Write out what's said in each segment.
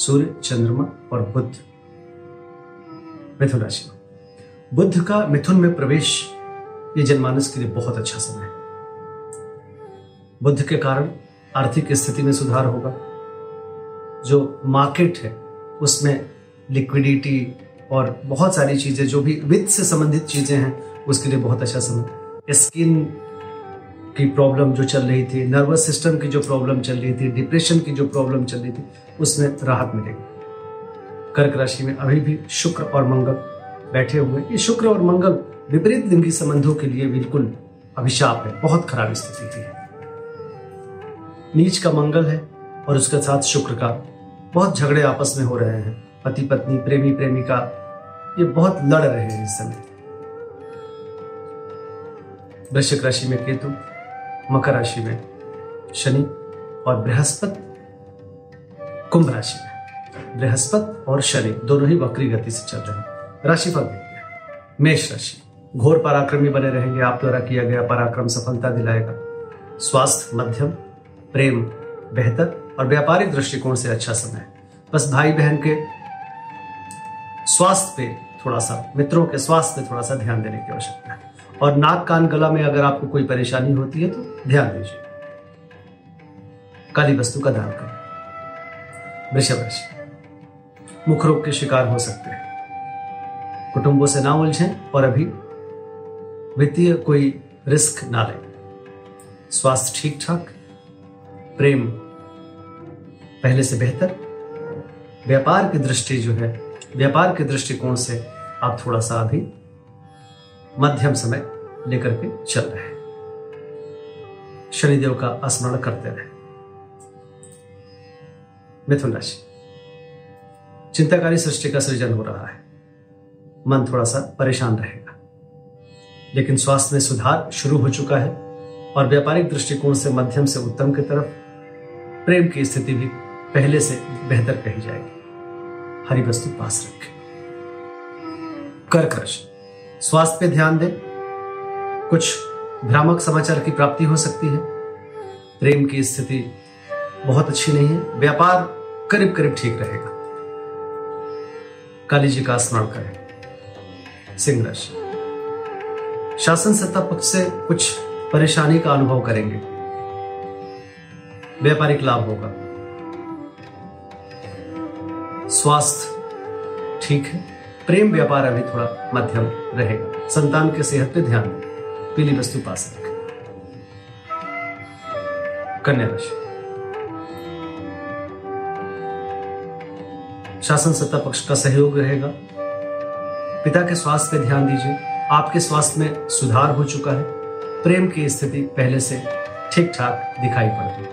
सूर्य, चंद्रमा और बुद्ध। मिथुन राशि। बुद्ध का मिथुन में प्रवेश, ये जनमानस के लिए बहुत अच्छा समय है। बुद्ध के कारण आर्थिक स्थिति में सुधार होगा। जो मार्केट है, उसमें लिक्विडिटी और बहुत सारी चीज़ें, जो भी वित्त से संबंधित चीज़ें हैं, उसके लिए बहुत अच्छा समय स्किन की प्रॉब्लम जो चल रही थी नर्वस सिस्टम की जो प्रॉब्लम चल रही थी डिप्रेशन की जो प्रॉब्लम चल रही थी, उसमें राहत मिलेगी। कर्क राशि में अभी भी शुक्र और मंगल बैठे हुए ये शुक्र और मंगल विपरीत लिंगी संबंधों के लिए बिल्कुल अभिशाप है, बहुत खराब स्थिति है नीच का मंगल है और उसके साथ शुक्र का बहुत झगड़े आपस में हो रहे हैं। पति पत्नी, प्रेमी प्रेमिका, ये बहुत लड़ रहे हैं इस समय। वृश्चिक राशि में केतु मकर राशि में, शनि और बृहस्पति, कुंभ राशि में, बृहस्पति और शनि दोनों ही वक्री गति से चल रहे हैं। राशिफल देखते हैं। मेष राशि, घोर पराक्रमी बने रहेंगे, आप द्वारा किया गया पराक्रम सफलता दिलाएगा। स्वास्थ्य, मध्यम, प्रेम, बेहतर और व्यापारिक दृष्टिकोण से अच्छा समय बस भाई बहन के स्वास्थ्य पे थोड़ा सा, मित्रों के स्वास्थ्य पे थोड़ा सा ध्यान देने की आवश्यकता है। और नाक कान गला में अगर आपको कोई परेशानी होती है तो ध्यान दीजिए। काली वस्तु का दान करें। वृषभ राशि। मुख रोग के शिकार हो सकते हैं। कुटुंबों से ना उलझें और अभी वित्तीय कोई रिस्क ना लें। स्वास्थ्य ठीक ठाक प्रेम पहले से बेहतर। व्यापार की दृष्टि जो है, व्यापार के दृष्टिकोण से आप थोड़ा सा अभी मध्यम समय लेकर के चल रहे हैं। शनिदेव का स्मरण करते रहे। मिथुन राशि। चिंताकारी सृष्टि का सृजन हो रहा है। मन थोड़ा सा परेशान रहेगा। लेकिन स्वास्थ्य में सुधार शुरू हो चुका है और व्यापारिक दृष्टिकोण से मध्यम से उत्तम की तरफ़ प्रेम की स्थिति भी पहले से बेहतर कही जाएगी। हरी वस्तु पास रखें। कर्क राशि। स्वास्थ्य पे ध्यान दें। कुछ भ्रामक समाचार की प्राप्ति हो सकती है। प्रेम की स्थिति बहुत अच्छी नहीं है। व्यापार करीब करीब ठीक रहेगा। काली जी का स्मरण करें। सिंह राशि। शासन सत्ता पक्ष से कुछ परेशानी का अनुभव करेंगे। व्यापारिक लाभ होगा। स्वास्थ्य ठीक है। प्रेम व्यापार अभी थोड़ा मध्यम रहेगा। संतान के सेहत पे ध्यान दें। पीली वस्तु पास रखें। कन्या राशि। शासन सत्ता पक्ष का सहयोग रहेगा। पिता के स्वास्थ्य पे ध्यान दीजिए। आपके स्वास्थ्य में सुधार हो चुका है। प्रेम की स्थिति पहले से ठीक ठाक दिखाई पड़ती है।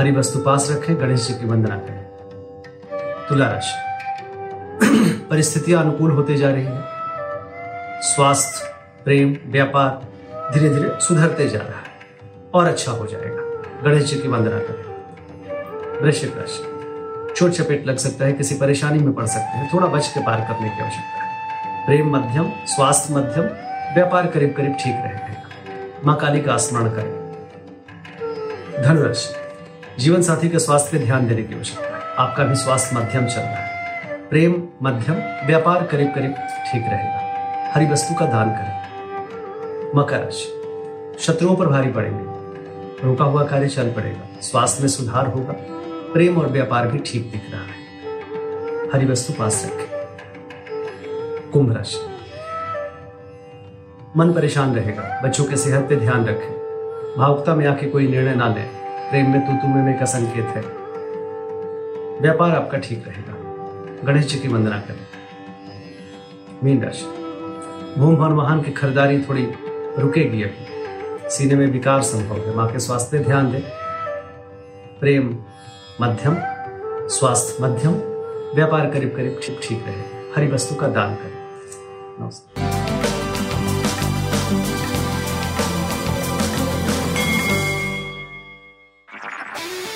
हरी वस्तु पास रखें। गणेश जी की वंदना करें। तुला राशि। परिस्थितियाँ अनुकूल होते जा रही है। स्वास्थ्य, प्रेम, व्यापार धीरे धीरे सुधरते जा रहा है और अच्छा हो जाएगा। गणेश जी की वंदना करें। वृश्चिक राशि। छोट चपेट लग सकता है, किसी परेशानी में पड़ सकते हैं। थोड़ा बच के पार करने की आवश्यकता है। प्रेम मध्यम, स्वास्थ्य मध्यम, व्यापार करीब करीब ठीक रहेगा। माँ काली का स्मरण करें। धनुराशि। जीवन साथी के स्वास्थ्य पे ध्यान देने की आवश्यकता है। आपका भी स्वास्थ्य मध्यम चल रहा है। प्रेम, मध्यम, व्यापार करीब करीब ठीक रहेगा। हरी वस्तु का दान करें। मकर राशि। शत्रुओं पर भारी पड़ेंगे। रुका हुआ कार्य चल पड़ेगा। स्वास्थ्य में सुधार होगा। प्रेम और व्यापार भी ठीक दिख रहा है। हरी वस्तु पास रखें। कुंभ राशि। मन परेशान रहेगा। बच्चों के सेहत पे ध्यान रखें। भावुकता में आके कोई निर्णय ना लें। प्रेम में तू तुम्हें का संकेत है। व्यापार आपका ठीक रहेगा। गणेश जी की वंदना करें। मीन राशि। भूम भवन वाहन की खरीदारी थोड़ी रुकेगी अभी। सीने में विकार संभव है। माँ के स्वास्थ्य ध्यान दें। प्रेम मध्यम, स्वास्थ्य मध्यम, व्यापार करीब करीब ठीक ठीक रहे। हरी वस्तु का दान करें। नमस्कार।